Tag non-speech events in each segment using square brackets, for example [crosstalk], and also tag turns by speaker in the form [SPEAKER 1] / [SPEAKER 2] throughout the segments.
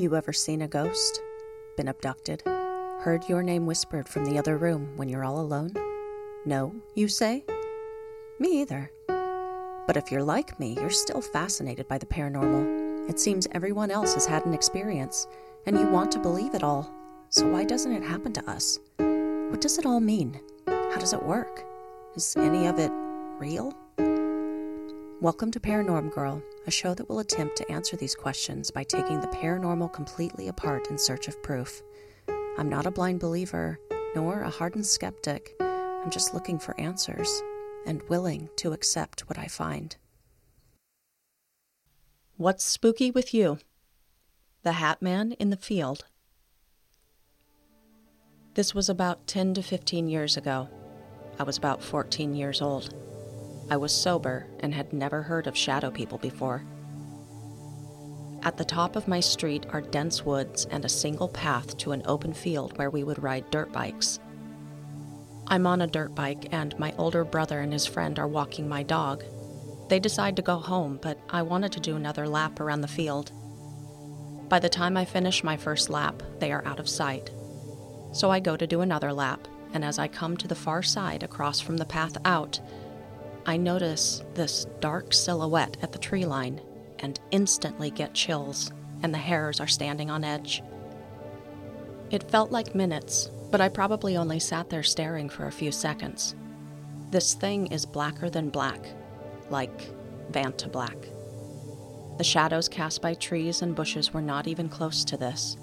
[SPEAKER 1] You ever seen a ghost? Been abducted? Heard your name whispered from the other room when you're all alone? No, you say? Me either. But if you're like me, you're still fascinated by the paranormal. It seems everyone else has had an experience, and you want to believe it all. So why doesn't it happen to us? What does it all mean? How does it work? Is any of it real? Welcome to Paranorm Girl, a show that will attempt to answer these questions by taking the paranormal completely apart in search of proof. I'm not a blind believer, nor a hardened skeptic. I'm just looking for answers and willing to accept what I find. What's spooky with you? The Hat Man in the Field. This was about 10 to 15 years ago. I was about 14 years old. I was sober and had never heard of shadow people before. At the top of my street are dense woods and a single path to an open field where we would ride dirt bikes. I'm on a dirt bike, and my older brother and his friend are walking my dog. They decide to go home, but I wanted to do another lap around the field. By the time I finish my first lap, they are out of sight. So I go to do another lap, and as I come to the far side across from the path out, I notice this dark silhouette at the tree line and instantly get chills, and the hairs are standing on edge. It felt like minutes, but I probably only sat there staring for a few seconds. This thing is blacker than black, like Vanta black. The shadows cast by trees and bushes were not even close to this.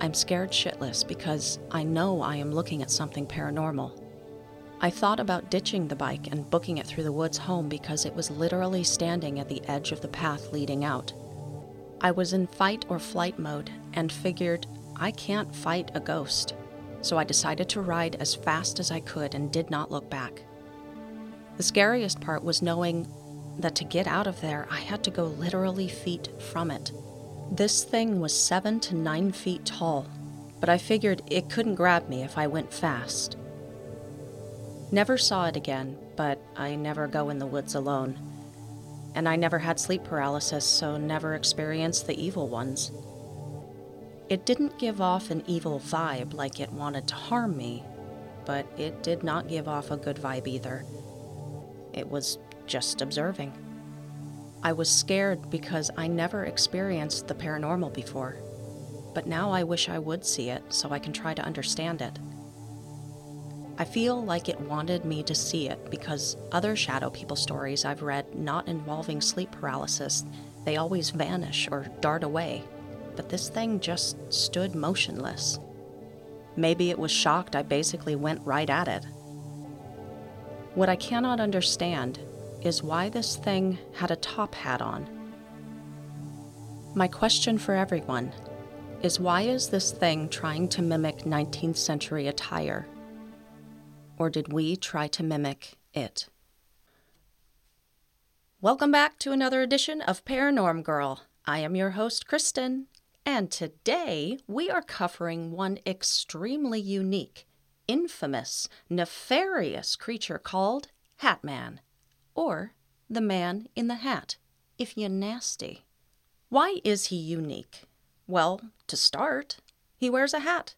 [SPEAKER 1] I'm scared shitless because I know I am looking at something paranormal. I thought about ditching the bike and booking it through the woods home because it was literally standing at the edge of the path leading out. I was in fight or flight mode and figured I can't fight a ghost, so I decided to ride as fast as I could and did not look back. The scariest part was knowing that to get out of there, I had to go literally feet from it. This thing was seven to nine feet tall, but I figured it couldn't grab me if I went fast. Never saw it again, but I never go in the woods alone. And I never had sleep paralysis, so never experienced the evil ones. It didn't give off an evil vibe like it wanted to harm me, but it did not give off a good vibe either. It was just observing. I was scared because I never experienced the paranormal before, but now I wish I would see it so I can try to understand it. I feel like it wanted me to see it because other shadow people stories I've read not involving sleep paralysis, they always vanish or dart away, but this thing just stood motionless. Maybe it was shocked I basically went right at it. What I cannot understand is why this thing had a top hat on. My question for everyone is why is this thing trying to mimic 19th century attire? Or did we try to mimic it? Welcome back to another edition of Paranorm Girl. I am your host, Kristen, and today we are covering one extremely unique, infamous, nefarious creature called Hatman or the man in the hat, if you're nasty. Why is he unique? Well, to start, he wears a hat.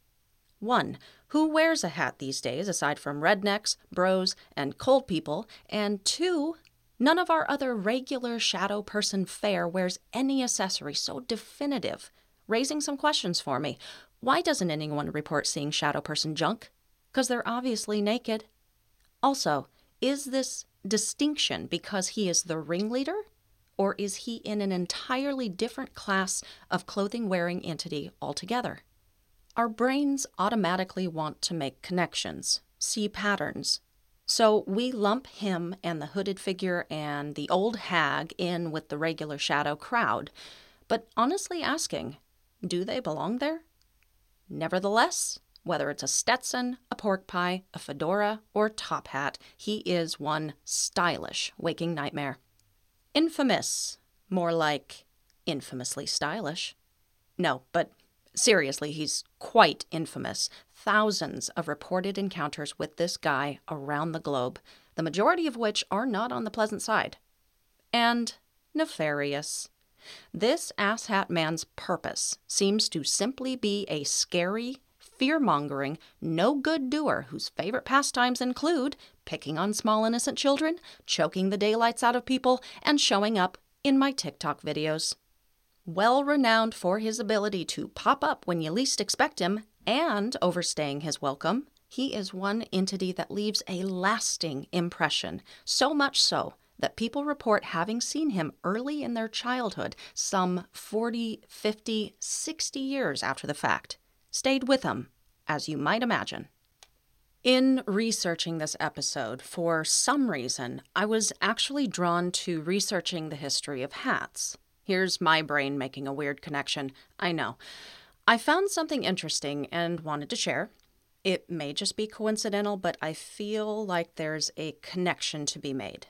[SPEAKER 1] One, who wears a hat these days aside from rednecks, bros, and cold people? And two, none of our other regular shadow person fare wears any accessory so definitive, raising some questions for me. Why doesn't anyone report seeing shadow person junk? Because they're obviously naked. Also, is this distinction because he is the ringleader? Or is he in an entirely different class of clothing wearing entity altogether? Our brains automatically want to make connections, see patterns. So we lump him and the hooded figure and the old hag in with the regular shadow crowd. But honestly asking, do they belong there? Nevertheless, whether it's a Stetson, a pork pie, a fedora, or top hat, he is one stylish waking nightmare. Infamous, more like infamously stylish. No, but seriously, he's quite infamous. Thousands of reported encounters with this guy around the globe, the majority of which are not on the pleasant side. And nefarious. This asshat man's purpose seems to simply be a scary, fear mongering, no good doer whose favorite pastimes include picking on small innocent children, choking the daylights out of people, and showing up in my TikTok videos. Well renowned for his ability to pop up when you least expect him and overstaying his welcome, he is one entity that leaves a lasting impression, so much so that people report having seen him early in their childhood, some 40, 50, 60 years after the fact. Stayed with him, as you might imagine. In researching this episode, for some reason, I was actually drawn to researching the history of hats. Here's my brain making a weird connection. I know. I found something interesting and wanted to share. It may just be coincidental, but I feel like there's a connection to be made.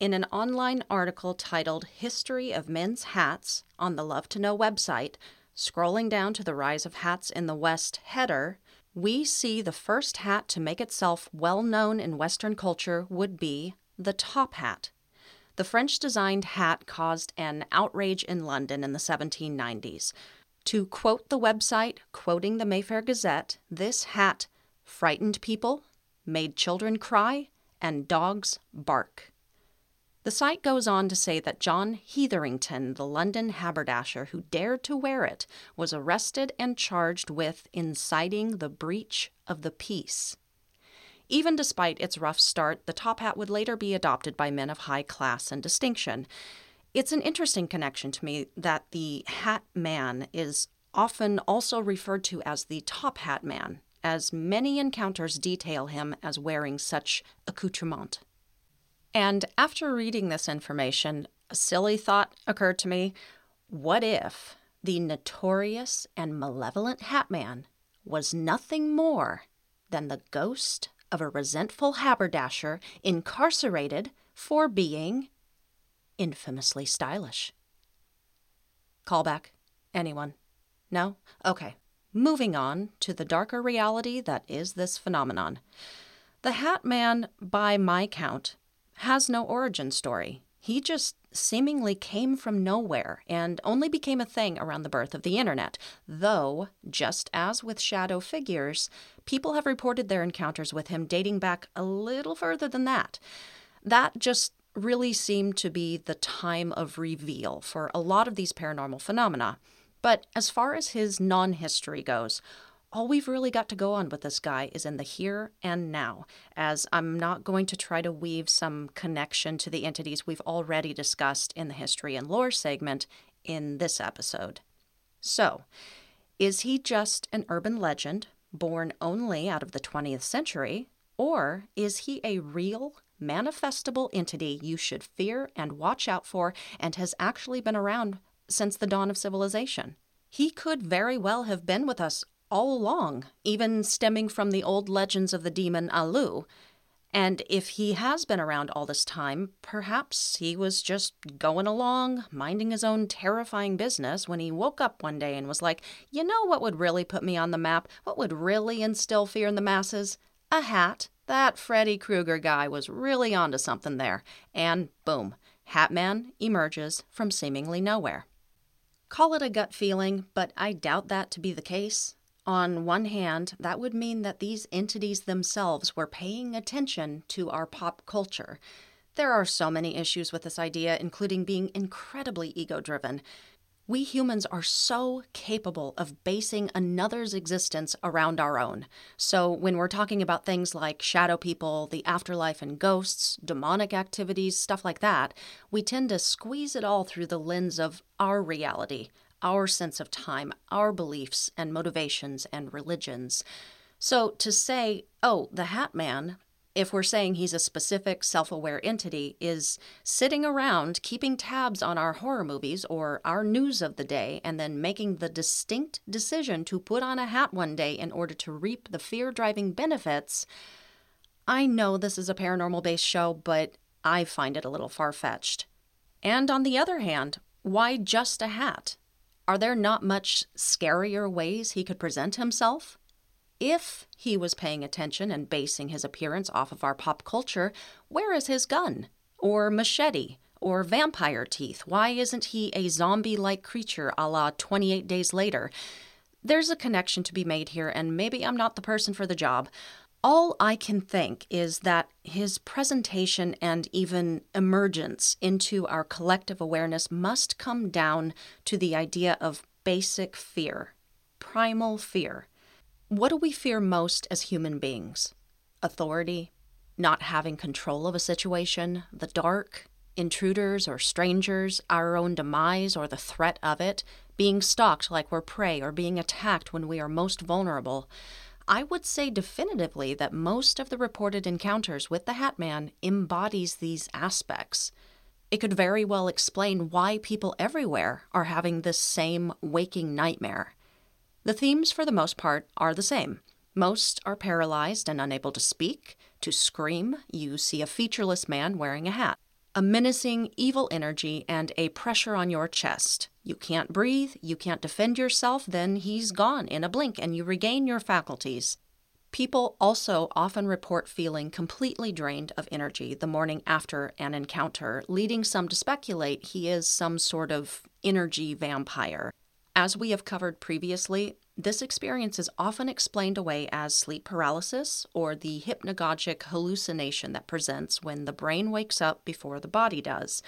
[SPEAKER 1] In an online article titled History of Men's Hats on the Love to Know website, scrolling down to the Rise of Hats in the West header, we see the first hat to make itself well known in Western culture would be the top hat. The French designed hat caused an outrage in London in the 1790s. To quote the website, quoting the Mayfair Gazette, this hat frightened people, made children cry, and dogs bark. The site goes on to say that John Hetherington, the London haberdasher who dared to wear it, was arrested and charged with inciting the breach of the peace. Even despite its rough start, the top hat would later be adopted by men of high class and distinction. It's an interesting connection to me that the hat man is often also referred to as the top hat man, as many encounters detail him as wearing such accoutrement. And after reading this information, a silly thought occurred to me. What if the notorious and malevolent Hat Man was nothing more than the ghost of a resentful haberdasher incarcerated for being infamously stylish. Callback? Anyone? No? Okay. Moving on to the darker reality that is this phenomenon. The Hat Man, by my count, has no origin story. He just seemingly came from nowhere and only became a thing around the birth of the internet. Though, just as with shadow figures, people have reported their encounters with him dating back a little further than that. That just really seemed to be the time of reveal for a lot of these paranormal phenomena. But as far as his non history goes, all we've really got to go on with this guy is in the here and now, as I'm not going to try to weave some connection to the entities we've already discussed in the history and lore segment in this episode. So, is he just an urban legend born only out of the 20th century, or is he a real, manifestable entity you should fear and watch out for and has actually been around since the dawn of civilization? He could very well have been with us all along, even stemming from the old legends of the demon Alu. And if he has been around all this time, perhaps he was just going along, minding his own terrifying business when he woke up one day and was like, you know what would really put me on the map? What would really instill fear in the masses? A hat. That Freddy Krueger guy was really onto something there. And boom, Hatman emerges from seemingly nowhere. Call it a gut feeling, but I doubt that to be the case. On one hand, that would mean that these entities themselves were paying attention to our pop culture. There are so many issues with this idea, including being incredibly ego driven. We humans are so capable of basing another's existence around our own. So, when we're talking about things like shadow people, the afterlife and ghosts, demonic activities, stuff like that, we tend to squeeze it all through the lens of our reality, our sense of time, our beliefs and motivations and religions. So to say, oh, the Hat Man, if we're saying he's a specific self aware entity, is sitting around keeping tabs on our horror movies or our news of the day and then making the distinct decision to put on a hat one day in order to reap the fear driving benefits. I know this is a paranormal based show, but I find it a little far fetched. And on the other hand, why just a hat? Are there not much scarier ways he could present himself? If he was paying attention and basing his appearance off of our pop culture, where is his gun? Or machete? Or vampire teeth? Why isn't he a zombie like creature a la 28 Days Later? There's a connection to be made here, and maybe I'm not the person for the job. All I can think is that his presentation and even emergence into our collective awareness must come down to the idea of basic fear, primal fear. What do we fear most as human beings? Authority, not having control of a situation, the dark, intruders or strangers, our own demise or the threat of it, being stalked like we're prey, or being attacked when we are most vulnerable. I would say definitively that most of the reported encounters with the Hat Man embodies these aspects. It could very well explain why people everywhere are having this same waking nightmare. The themes, for the most part, are the same. Most are paralyzed and unable to speak. To scream, you see a featureless man wearing a hat. A menacing, evil energy and a pressure on your chest. You can't breathe, you can't defend yourself, then he's gone in a blink and you regain your faculties. People also often report feeling completely drained of energy the morning after an encounter, leading some to speculate he is some sort of energy vampire. As we have covered previously, this experience is often explained away as sleep paralysis or the hypnagogic hallucination that presents when the brain wakes up before the body does.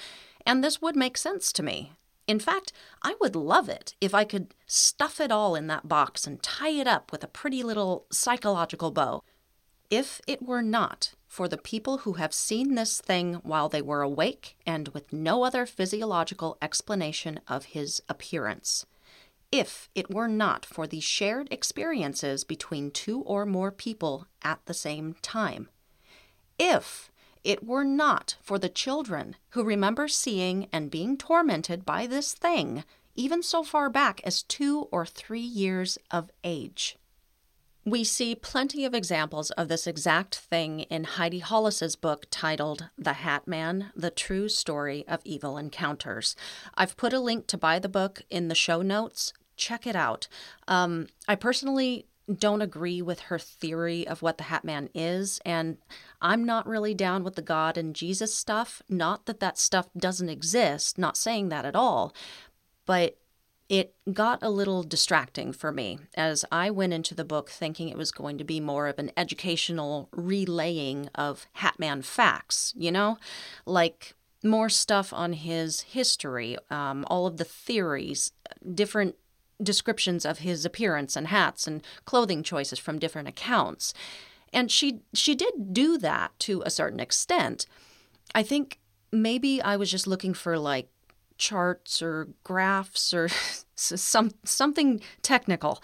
[SPEAKER 1] And this would make sense to me. In fact, I would love it if I could stuff it all in that box and tie it up with a pretty little psychological bow. If it were not for the people who have seen this thing while they were awake and with no other physiological explanation of his appearance if it were not for the shared experiences between two or more people at the same time. If it were not for the children who remember seeing and being tormented by this thing, even so far back as two or three years of age. We see plenty of examples of this exact thing in Heidi Hollis's book titled The Hat Man The True Story of Evil Encounters. I've put a link to buy the book in the show notes, check it out. Um, I personally don't agree with her theory of what the Hat Man is, and I'm not really down with the God and Jesus stuff. Not that that stuff doesn't exist, not saying that at all, but it got a little distracting for me as I went into the book thinking it was going to be more of an educational relaying of Hatman facts, you know? Like more stuff on his history, um, all of the theories, different descriptions of his appearance and hats and clothing choices from different accounts. And she she did do that to a certain extent. I think maybe I was just looking for like charts or graphs or [laughs] some something technical.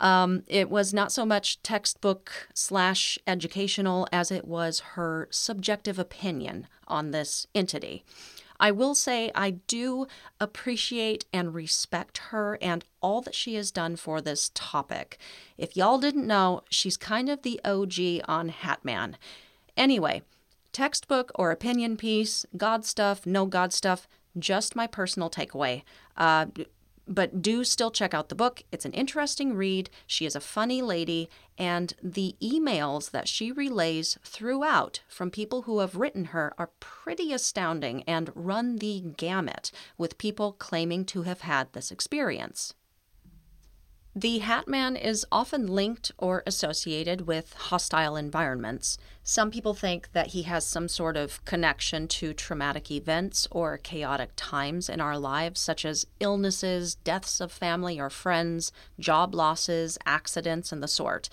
[SPEAKER 1] Um, it was not so much textbook slash educational as it was her subjective opinion on this entity. I will say I do appreciate and respect her and all that she has done for this topic. If y'all didn't know, she's kind of the OG on Hatman. Anyway, textbook or opinion piece, God stuff, no God stuff, just my personal takeaway. Uh, but do still check out the book. It's an interesting read. She is a funny lady, and the emails that she relays throughout from people who have written her are pretty astounding and run the gamut with people claiming to have had this experience. The Hat Man is often linked or associated with hostile environments. Some people think that he has some sort of connection to traumatic events or chaotic times in our lives, such as illnesses, deaths of family or friends, job losses, accidents, and the sort,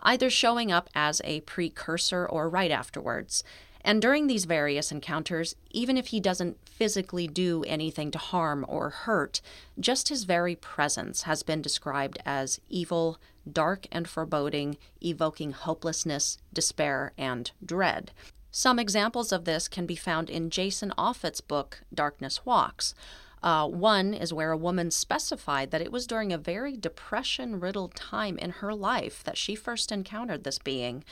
[SPEAKER 1] either showing up as a precursor or right afterwards. And during these various encounters, even if he doesn't physically do anything to harm or hurt, just his very presence has been described as evil, dark, and foreboding, evoking hopelessness, despair, and dread. Some examples of this can be found in Jason Offutt's book, Darkness Walks. Uh, one is where a woman specified that it was during a very depression riddled time in her life that she first encountered this being.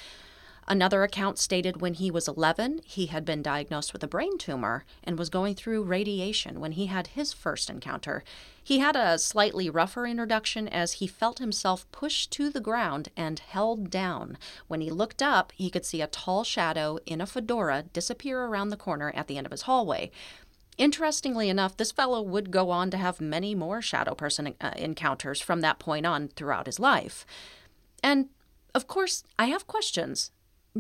[SPEAKER 1] Another account stated when he was 11, he had been diagnosed with a brain tumor and was going through radiation when he had his first encounter. He had a slightly rougher introduction as he felt himself pushed to the ground and held down. When he looked up, he could see a tall shadow in a fedora disappear around the corner at the end of his hallway. Interestingly enough, this fellow would go on to have many more shadow person uh, encounters from that point on throughout his life. And of course, I have questions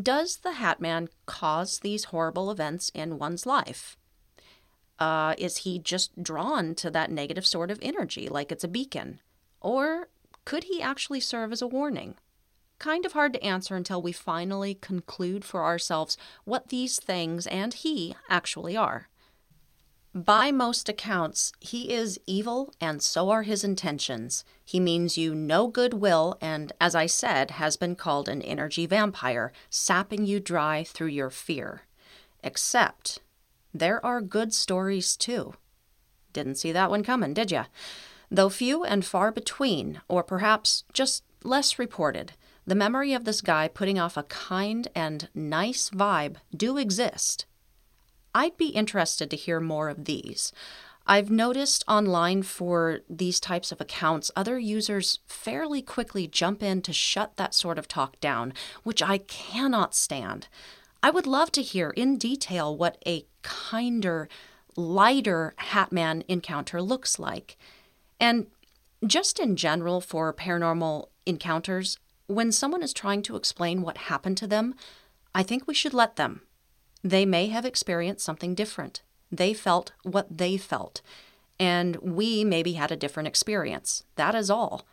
[SPEAKER 1] does the Hat Man cause these horrible events in one's life? Uh, is he just drawn to that negative sort of energy like it's a beacon? Or could he actually serve as a warning? Kind of hard to answer until we finally conclude for ourselves what these things and he actually are. By most accounts, he is evil, and so are his intentions. He means you no good will, and, as I said, has been called an energy vampire, sapping you dry through your fear. Except, there are good stories too. Didn't see that one coming, did ya? Though few and far between, or perhaps just less reported, the memory of this guy putting off a kind and nice vibe do exist I'd be interested to hear more of these. I've noticed online for these types of accounts, other users fairly quickly jump in to shut that sort of talk down, which I cannot stand. I would love to hear in detail what a kinder, lighter Hatman encounter looks like. And just in general, for paranormal encounters, when someone is trying to explain what happened to them, I think we should let them. They may have experienced something different. They felt what they felt. And we maybe had a different experience. That is all.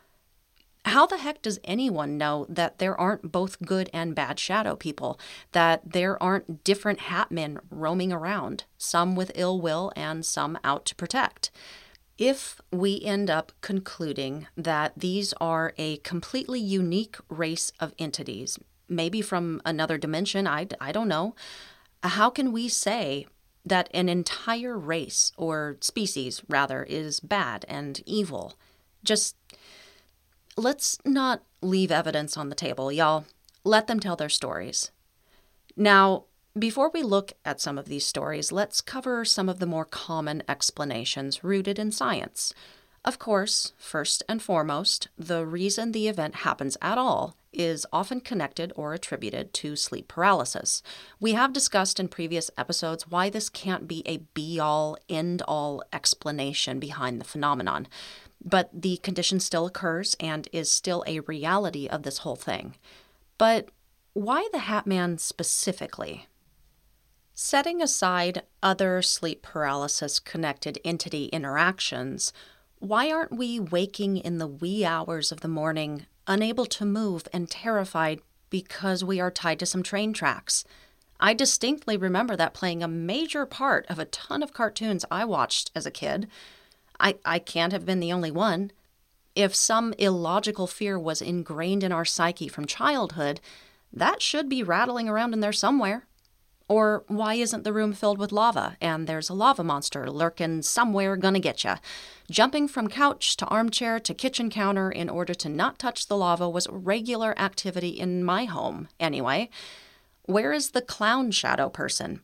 [SPEAKER 1] How the heck does anyone know that there aren't both good and bad shadow people? That there aren't different hat men roaming around, some with ill will and some out to protect? If we end up concluding that these are a completely unique race of entities, maybe from another dimension, I, I don't know, how can we say that an entire race, or species rather, is bad and evil? Just let's not leave evidence on the table, y'all. Let them tell their stories. Now, before we look at some of these stories, let's cover some of the more common explanations rooted in science. Of course, first and foremost, the reason the event happens at all is often connected or attributed to sleep paralysis. We have discussed in previous episodes why this can't be a be all, end all explanation behind the phenomenon, but the condition still occurs and is still a reality of this whole thing. But why the Hat Man specifically? Setting aside other sleep paralysis connected entity interactions, why aren't we waking in the wee hours of the morning, unable to move and terrified because we are tied to some train tracks? I distinctly remember that playing a major part of a ton of cartoons I watched as a kid. I, I can't have been the only one. If some illogical fear was ingrained in our psyche from childhood, that should be rattling around in there somewhere. Or why isn't the room filled with lava and there's a lava monster lurking somewhere gonna get ya? Jumping from couch to armchair to kitchen counter in order to not touch the lava was regular activity in my home, anyway. Where is the clown shadow person?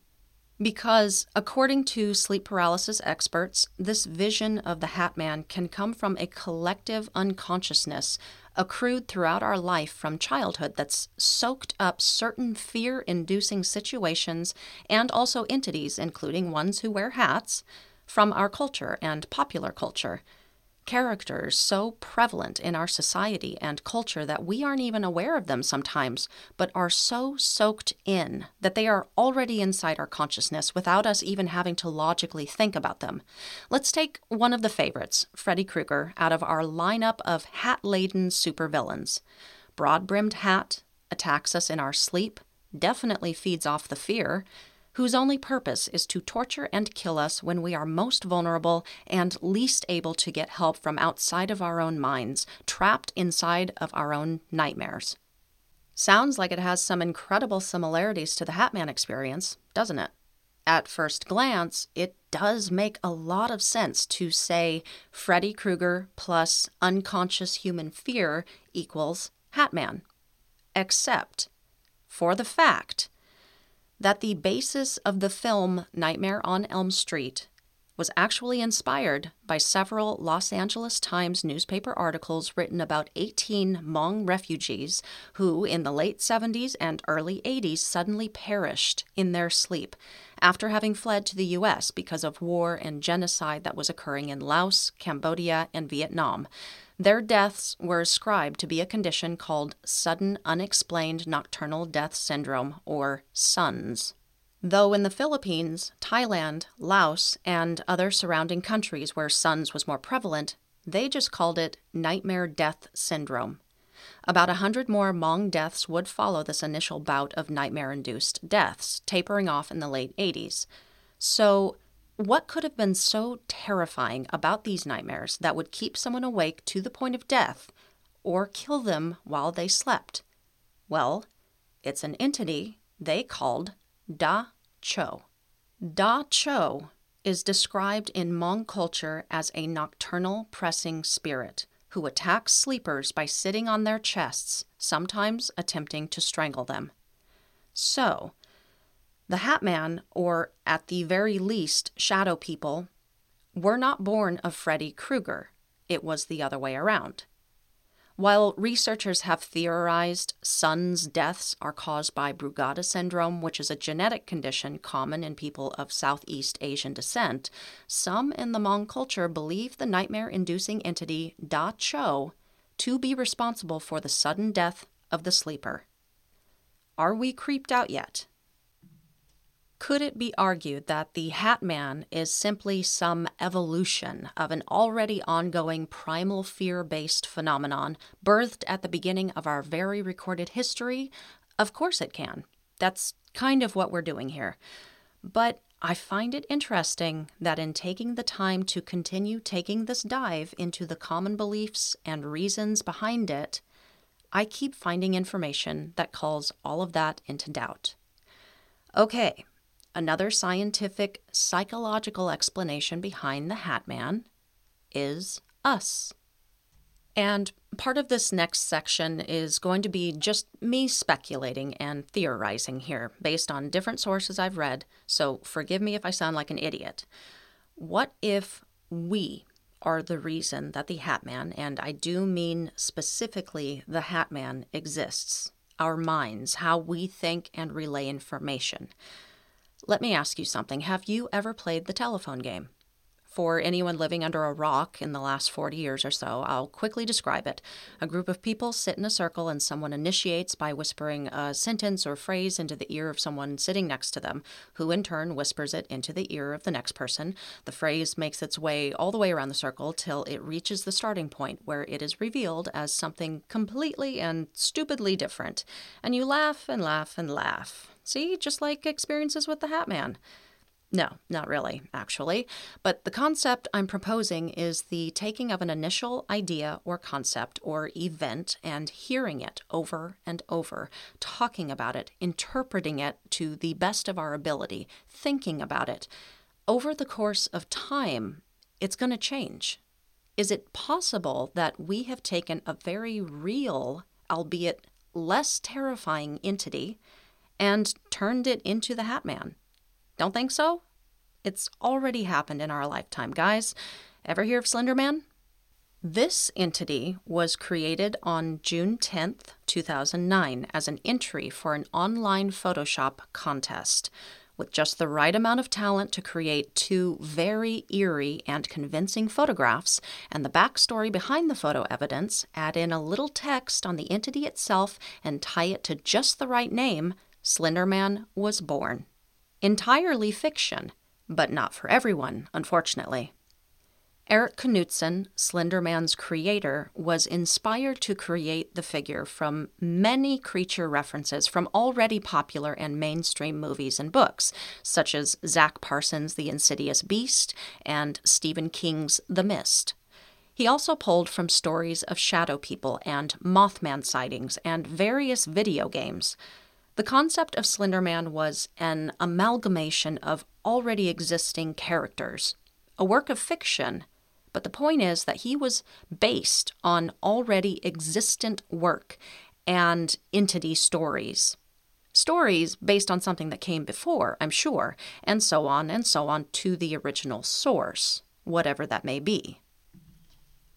[SPEAKER 1] Because, according to sleep paralysis experts, this vision of the Hat Man can come from a collective unconsciousness accrued throughout our life from childhood that's soaked up certain fear inducing situations and also entities, including ones who wear hats, from our culture and popular culture characters so prevalent in our society and culture that we aren't even aware of them sometimes, but are so soaked in that they are already inside our consciousness without us even having to logically think about them. Let's take one of the favorites, Freddy Krueger, out of our lineup of hat laden supervillains. Broad brimmed hat attacks us in our sleep, definitely feeds off the fear, whose only purpose is to torture and kill us when we are most vulnerable and least able to get help from outside of our own minds, trapped inside of our own nightmares. Sounds like it has some incredible similarities to the Hatman experience, doesn't it? At first glance, it does make a lot of sense to say Freddy Krueger plus unconscious human fear equals Hatman. Except for the fact that the basis of the film Nightmare on Elm Street was actually inspired by several Los Angeles Times newspaper articles written about 18 Hmong refugees who, in the late 70s and early 80s, suddenly perished in their sleep after having fled to the U.S. because of war and genocide that was occurring in Laos, Cambodia, and Vietnam. Their deaths were ascribed to be a condition called sudden unexplained nocturnal death syndrome, or SUNS. Though in the Philippines, Thailand, Laos, and other surrounding countries where SUNS was more prevalent, they just called it nightmare death syndrome. About a hundred more Hmong deaths would follow this initial bout of nightmare induced deaths, tapering off in the late 80s. So, what could have been so terrifying about these nightmares that would keep someone awake to the point of death or kill them while they slept? Well, it's an entity they called Dab Tsog. Dab Tsog is described in Hmong culture as a nocturnal pressing spirit who attacks sleepers by sitting on their chests, sometimes attempting to strangle them. So, the Hat Man, or at the very least, Shadow People, were not born of Freddy Krueger. It was the other way around. While researchers have theorized SUNS' deaths are caused by Brugada syndrome, which is a genetic condition common in people of Southeast Asian descent, some in the Hmong culture believe the nightmare inducing entity Dab Tsog to be responsible for the sudden death of the sleeper. Are we creeped out yet? Could it be argued that the Hat Man is simply some evolution of an already ongoing primal fear based phenomenon birthed at the beginning of our very recorded history? Of course it can. That's kind of what we're doing here. But I find it interesting that in taking the time to continue taking this dive into the common beliefs and reasons behind it, I keep finding information that calls all of that into doubt. Okay, Another scientific, psychological explanation behind the Hat Man is us. And part of this next section is going to be just me speculating and theorizing here based on different sources I've read, so forgive me if I sound like an idiot. What if we are the reason that the Hat Man, and I do mean specifically the Hat Man, exists? Our minds, how we think and relay information. Let me ask you something. Have you ever played the telephone game? For anyone living under a rock in the last 40 years or so, I'll quickly describe it. A group of people sit in a circle and someone initiates by whispering a sentence or phrase into the ear of someone sitting next to them, who in turn whispers it into the ear of the next person. The phrase makes its way all the way around the circle till it reaches the starting point where it is revealed as something completely and stupidly different. And you laugh and laugh and laugh. See, just like experiences with the Hat Man. No, not really, actually. But the concept I'm proposing is the taking of an initial idea or concept or event and hearing it over and over, talking about it, interpreting it to the best of our ability, thinking about it. Over the course of time, it's going to change. Is it possible that we have taken a very real, albeit less terrifying entity? And turned it into the Hat Man. Don't think so? It's already happened in our lifetime, guys. Ever hear of Slender Man? This entity was created on June 10th, 2009, as an entry for an online Photoshop contest. With just the right amount of talent to create two very eerie and convincing photographs, and the backstory behind the photo evidence, add in a little text on the entity itself and tie it to just the right name, Slenderman was born. Entirely fiction, but not for everyone, unfortunately. Eric Knudsen, Slenderman's creator, was inspired to create the figure from many creature references from already popular and mainstream movies and books, such as Zack Parsons' The Insidious Beast and Stephen King's The Mist. He also pulled from stories of shadow people and Mothman sightings and various video games. The concept of Slenderman was an amalgamation of already existing characters, a work of fiction but the point is that he was based on already existent work and entity stories. Stories based on something that came before, I'm sure, and so on and so on to the original source, whatever that may be.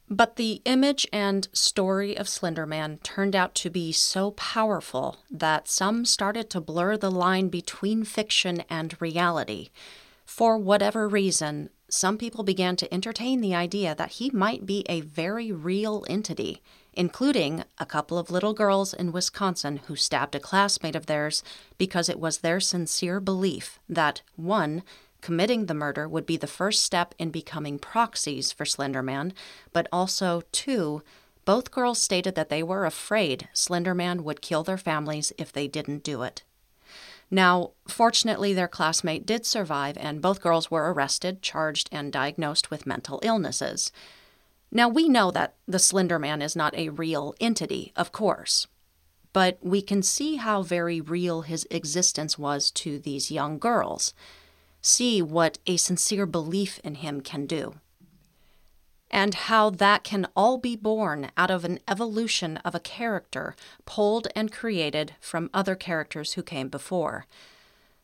[SPEAKER 1] But the image and story of Slenderman turned out to be so powerful that some started to blur the line between fiction and reality. For whatever reason, some people began to entertain the idea that he might be a very real entity, including a couple of little girls in Wisconsin who stabbed a classmate of theirs because it was their sincere belief that, one, committing the murder would be the first step in becoming proxies for Slenderman, but also, two, both girls stated that they were afraid Slenderman would kill their families if they didn't do it. Now, fortunately, their classmate did survive, and both girls were arrested, charged, and diagnosed with mental illnesses. Now, we know that the Slenderman is not a real entity, of course, but we can see how very real his existence was to these young girls. See what a sincere belief in him can do and how that can all be born out of an evolution of a character pulled and created from other characters who came before.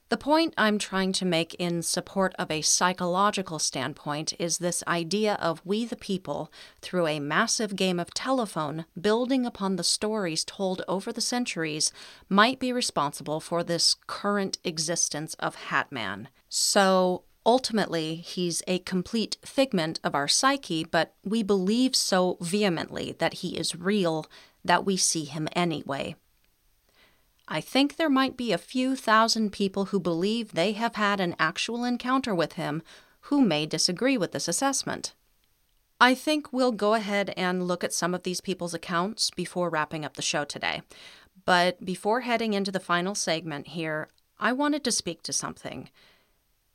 [SPEAKER 1] The point I'm trying to make in support of a psychological standpoint is this idea of we the people, through a massive game of telephone, building upon the stories told over the centuries, might be responsible for this current existence of Hatman. So, Ultimately, he's a complete figment of our psyche, but we believe so vehemently that he is real that we see him anyway. I think there might be a few thousand people who believe they have had an actual encounter with him who may disagree with this assessment. I think we'll go ahead and look at some of these people's accounts before wrapping up the show today. But before heading into the final segment here, I wanted to speak to something.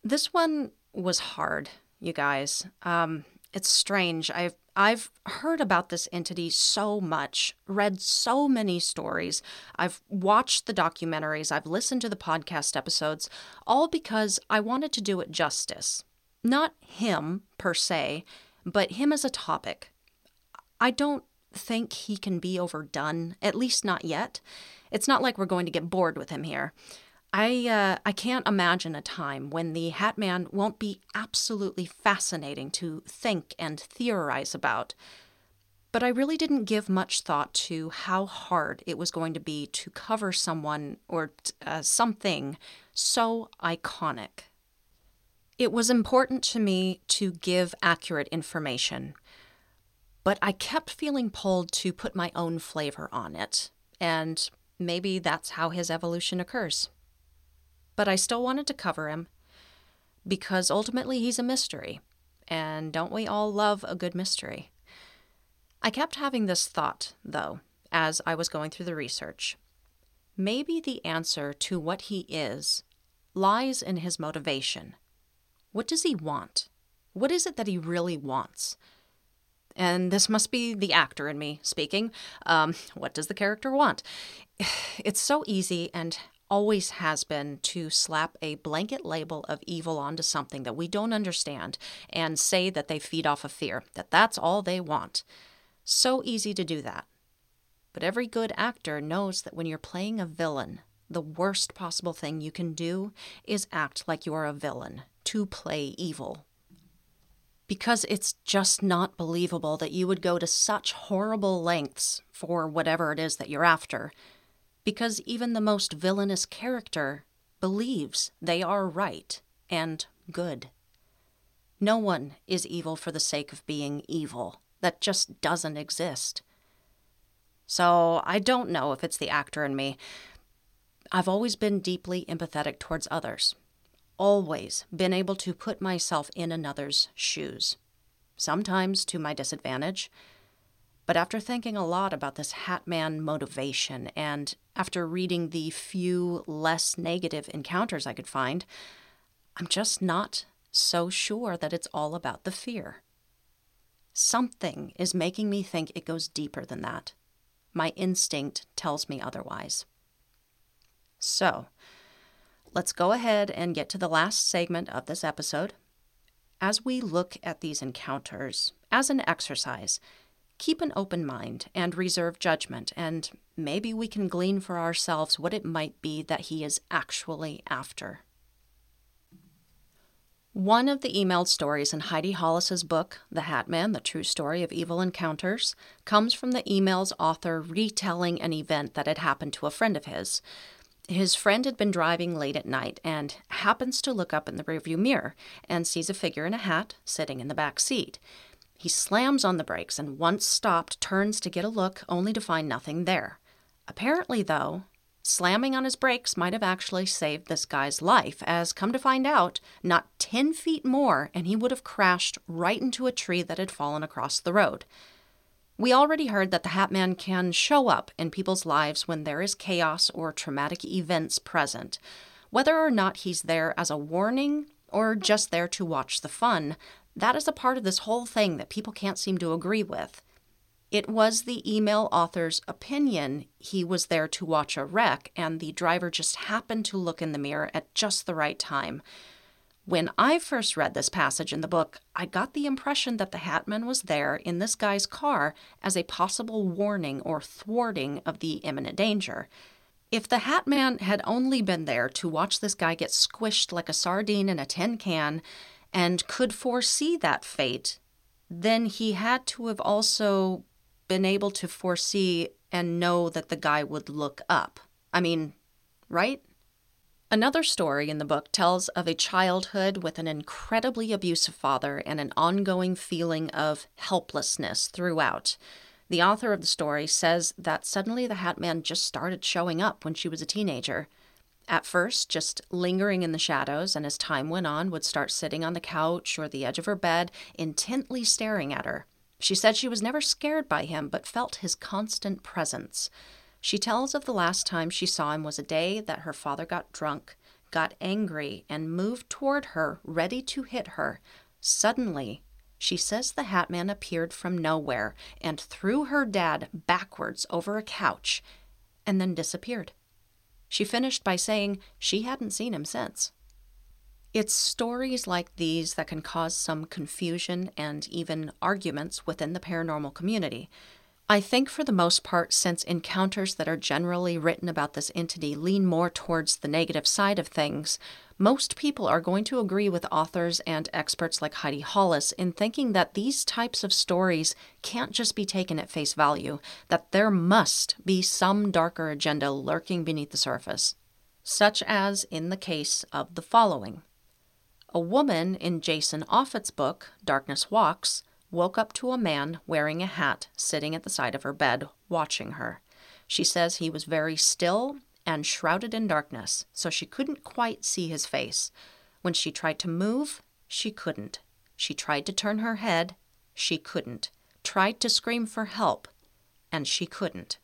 [SPEAKER 1] This one was hard, you guys. Um, it's strange. I've I've heard about this entity so much, read so many stories. I've watched the documentaries, I've listened to the podcast episodes, all because I wanted to do it justice. Not him per se, but him as a topic. I don't think he can be overdone, at least not yet. It's not like we're going to get bored with him here. I uh, I can't imagine a time when the Hat Man won't be absolutely fascinating to think and theorize about. But I really didn't give much thought to how hard it was going to be to cover someone or uh, something so iconic. It was important to me to give accurate information, but I kept feeling pulled to put my own flavor on it, and maybe that's how his evolution occurs but I still wanted to cover him because ultimately he's a mystery. And don't we all love a good mystery? I kept having this thought, though, as I was going through the research. Maybe the answer to what he is lies in his motivation. What does he want? What is it that he really wants? And this must be the actor in me speaking. Um, what does the character want? [sighs] It's so easy and always has been to slap a blanket label of evil onto something that we don't understand and say that they feed off of fear, that that's all they want. So easy to do that. But every good actor knows that when you're playing a villain, the worst possible thing you can do is act like you are a villain, to play evil. Because it's just not believable that you would go to such horrible lengths for whatever it is that you're after because even the most villainous character believes they are right and good. No one is evil for the sake of being evil. That just doesn't exist. So I don't know if it's the actor in me. I've always been deeply empathetic towards others, always been able to put myself in another's shoes. sometimes to my disadvantage. But after thinking a lot about this Hatman motivation, and after reading the few less negative encounters I could find, I'm just not so sure that it's all about the fear. Something is making me think it goes deeper than that. My instinct tells me otherwise. So, let's go ahead and get to the last segment of this episode. As we look at these encounters as an exercise, keep an open mind and reserve judgment, and maybe we can glean for ourselves what it might be that he is actually after. One of the emailed stories in Heidi Hollis's book, The Hat Man: The True Story of Evil Encounters, comes from the email's author retelling an event that had happened to a friend of his. His friend had been driving late at night and happens to look up in the rearview mirror and sees a figure in a hat sitting in the back seat. He slams on the brakes and, once stopped, turns to get a look, only to find nothing there. Apparently, though, Slamming on his brakes might have actually saved this guy's life, as come to find out, not 10 feet more and he would have crashed right into a tree that had fallen across the road. We already heard that the Hat Man can show up in people's lives when there is chaos or traumatic events present. Whether or not he's there as a warning or just there to watch the fun, that is a part of this whole thing that people can't seem to agree with. It was the email author's opinion he was there to watch a wreck, and the driver just happened to look in the mirror at just the right time. When I first read this passage in the book, I got the impression that the Hatman was there in this guy's car as a possible warning or thwarting of the imminent danger. If the Hatman had only been there to watch this guy get squished like a sardine in a tin can and could foresee that fate, then he had to have also been able to foresee and know that the guy would look up. I mean, right? Another story in the book tells of a childhood with an incredibly abusive father and an ongoing feeling of helplessness throughout. The author of the story says that suddenly the Hat Man just started showing up when she was a teenager. At first, just lingering in the shadows, and as time went on, would start sitting on the couch or the edge of her bed, intently staring at her. She said she was never scared by him, but felt his constant presence. She tells of the last time she saw him was a day that her father got drunk, got angry, and moved toward her, ready to hit her. Suddenly, she says the Hat Man appeared from nowhere and threw her dad backwards over a couch and then disappeared. She finished by saying she hadn't seen him since. It's stories like these that can cause some confusion and even arguments within the paranormal community. I think, for the most part, since encounters that are generally written about this entity lean more towards the negative side of things, most people are going to agree with authors and experts like Heidi Hollis in thinking that these types of stories can't just be taken at face value, that there must be some darker agenda lurking beneath the surface, such as in the case of the following. A woman in Jason Offutt's book, Darkness Walks, woke up to a man wearing a hat sitting at the side of her bed, watching her. She says he was very still and shrouded in darkness, so she couldn't quite see his face. When she tried to move, she couldn't. She tried to turn her head, she couldn't. Tried to scream for help, and she couldn't.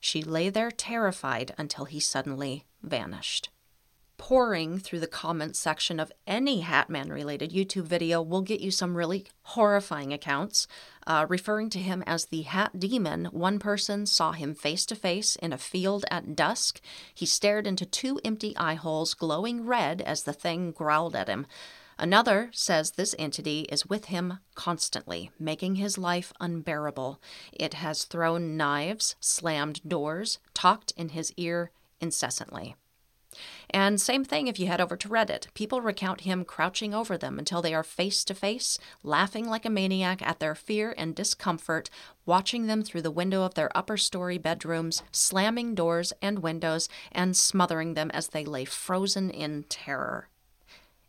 [SPEAKER 1] She lay there terrified until he suddenly vanished pouring through the comments section of any Hatman related YouTube video will get you some really horrifying accounts. Uh, referring to him as the Hat Demon, one person saw him face to face in a field at dusk. He stared into two empty eye holes, glowing red as the thing growled at him. Another says this entity is with him constantly, making his life unbearable. It has thrown knives, slammed doors, talked in his ear incessantly. And same thing if you head over to Reddit. People recount him crouching over them until they are face to face, laughing like a maniac at their fear and discomfort, watching them through the window of their upper story bedrooms, slamming doors and windows, and smothering them as they lay frozen in terror.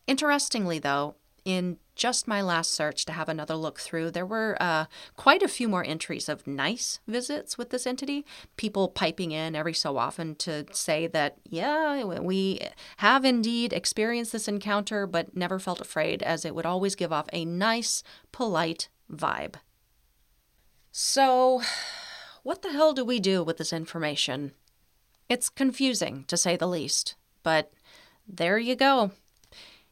[SPEAKER 1] Interestingly, though, in just my last search to have another look through, there were uh, quite a few more entries of nice visits with this entity. People piping in every so often to say that, yeah, we have indeed experienced this encounter, but never felt afraid, as it would always give off a nice, polite vibe. So, what the hell do we do with this information? It's confusing, to say the least, but there you go.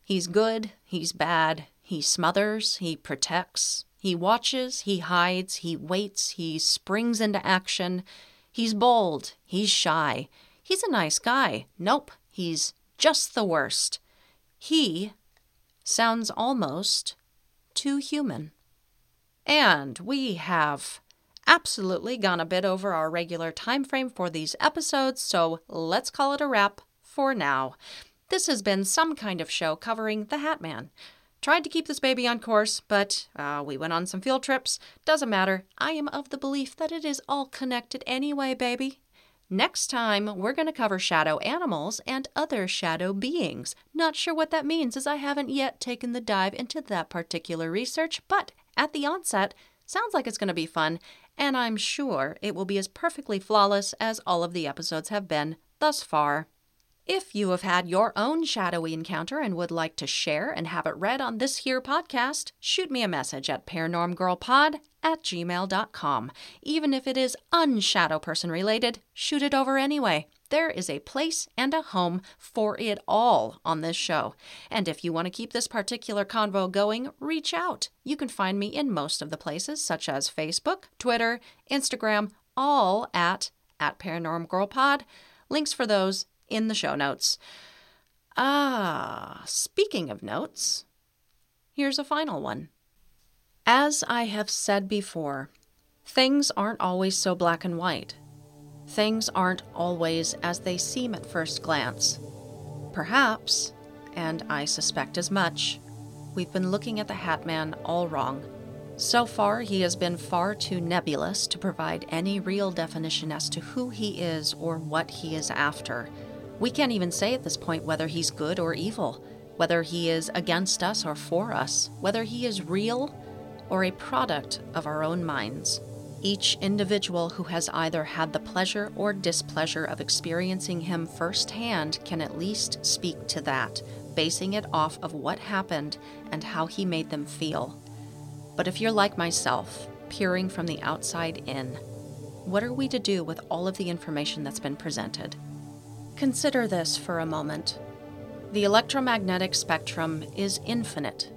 [SPEAKER 1] He's good, he's bad, he smothers, he protects, he watches, he hides, he waits, he springs into action. He's bold, he's shy. He's a nice guy. Nope, he's just the worst. He sounds almost too human. And we have absolutely gone a bit over our regular time frame for these episodes, so let's call it a wrap for now. This has been some kind of show covering the Hat Man. Tried to keep this baby on course, but uh, we went on some field trips. Doesn't matter. I am of the belief that it is all connected anyway, baby. Next time, we're going to cover shadow animals and other shadow beings. Not sure what that means, as I haven't yet taken the dive into that particular research, but at the onset, sounds like it's going to be fun, and I'm sure it will be as perfectly flawless as all of the episodes have been thus far. If you have had your own shadowy encounter and would like to share and have it read on this here podcast, shoot me a message at paranormgirlpod at gmail.com. Even if it is unshadow person related, shoot it over anyway. There is a place and a home for it all on this show. And if you want to keep this particular convo going, reach out. You can find me in most of the places, such as Facebook, Twitter, Instagram, all at, at paranormgirlpod. Links for those in the show notes. Ah, speaking of notes, here's a final one. As I have said before, things aren't always so black and white. Things aren't always as they seem at first glance. Perhaps, and I suspect as much, we've been looking at the Hat Man all wrong. So far, he has been far too nebulous to provide any real definition as to who he is or what he is after. We can't even say at this point whether he's good or evil, whether he is against us or for us, whether he is real or a product of our own minds. Each individual who has either had the pleasure or displeasure of experiencing him firsthand can at least speak to that, basing it off of what happened and how he made them feel. But if you're like myself, peering from the outside in, what are we to do with all of the information that's been presented? Consider this for a moment. The electromagnetic spectrum is infinite.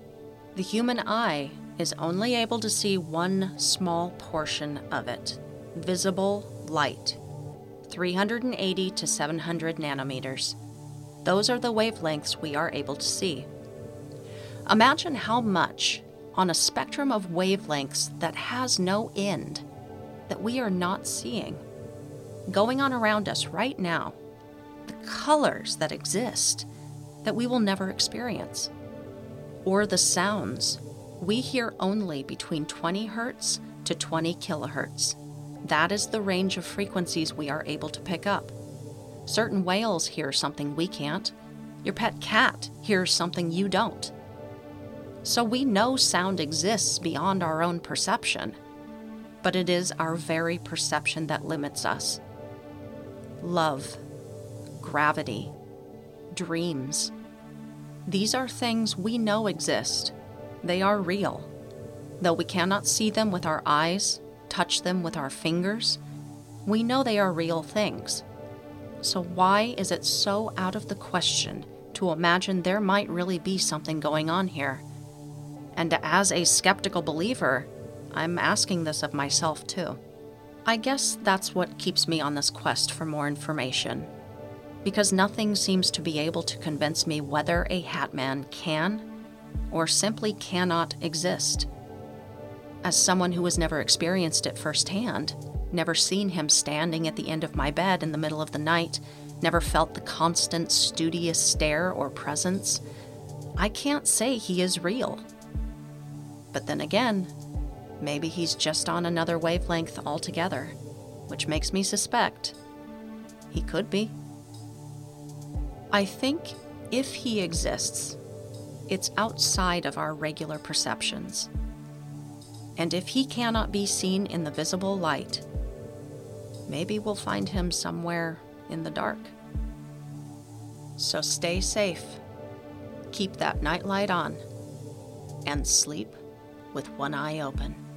[SPEAKER 1] The human eye is only able to see one small portion of it visible light 380 to 700 nanometers. Those are the wavelengths we are able to see. Imagine how much on a spectrum of wavelengths that has no end that we are not seeing going on around us right now colors that exist that we will never experience, or the sounds we hear only between 20 hertz to 20 kilohertz. That is the range of frequencies we are able to pick up. Certain whales hear something we can't. Your pet cat hears something you don't. So we know sound exists beyond our own perception, but it is our very perception that limits us. Love gravity, dreams. These are things we know exist. They are real. Though we cannot see them with our eyes, touch them with our fingers, we know they are real things. So, why is it so out of the question to imagine there might really be something going on here? And as a skeptical believer, I'm asking this of myself too. I guess that's what keeps me on this quest for more information because nothing seems to be able to convince me whether a Hatman can or simply cannot exist. As someone who has never experienced it firsthand, never seen him standing at the end of my bed in the middle of the night, never felt the constant, studious stare or presence, I can't say he is real. But then again, maybe he's just on another wavelength altogether, which makes me suspect he could be. I think if he exists, it's outside of our regular perceptions. And if he cannot be seen in the visible light, maybe we'll find him somewhere in the dark. So stay safe, keep that nightlight on, and sleep with one eye open.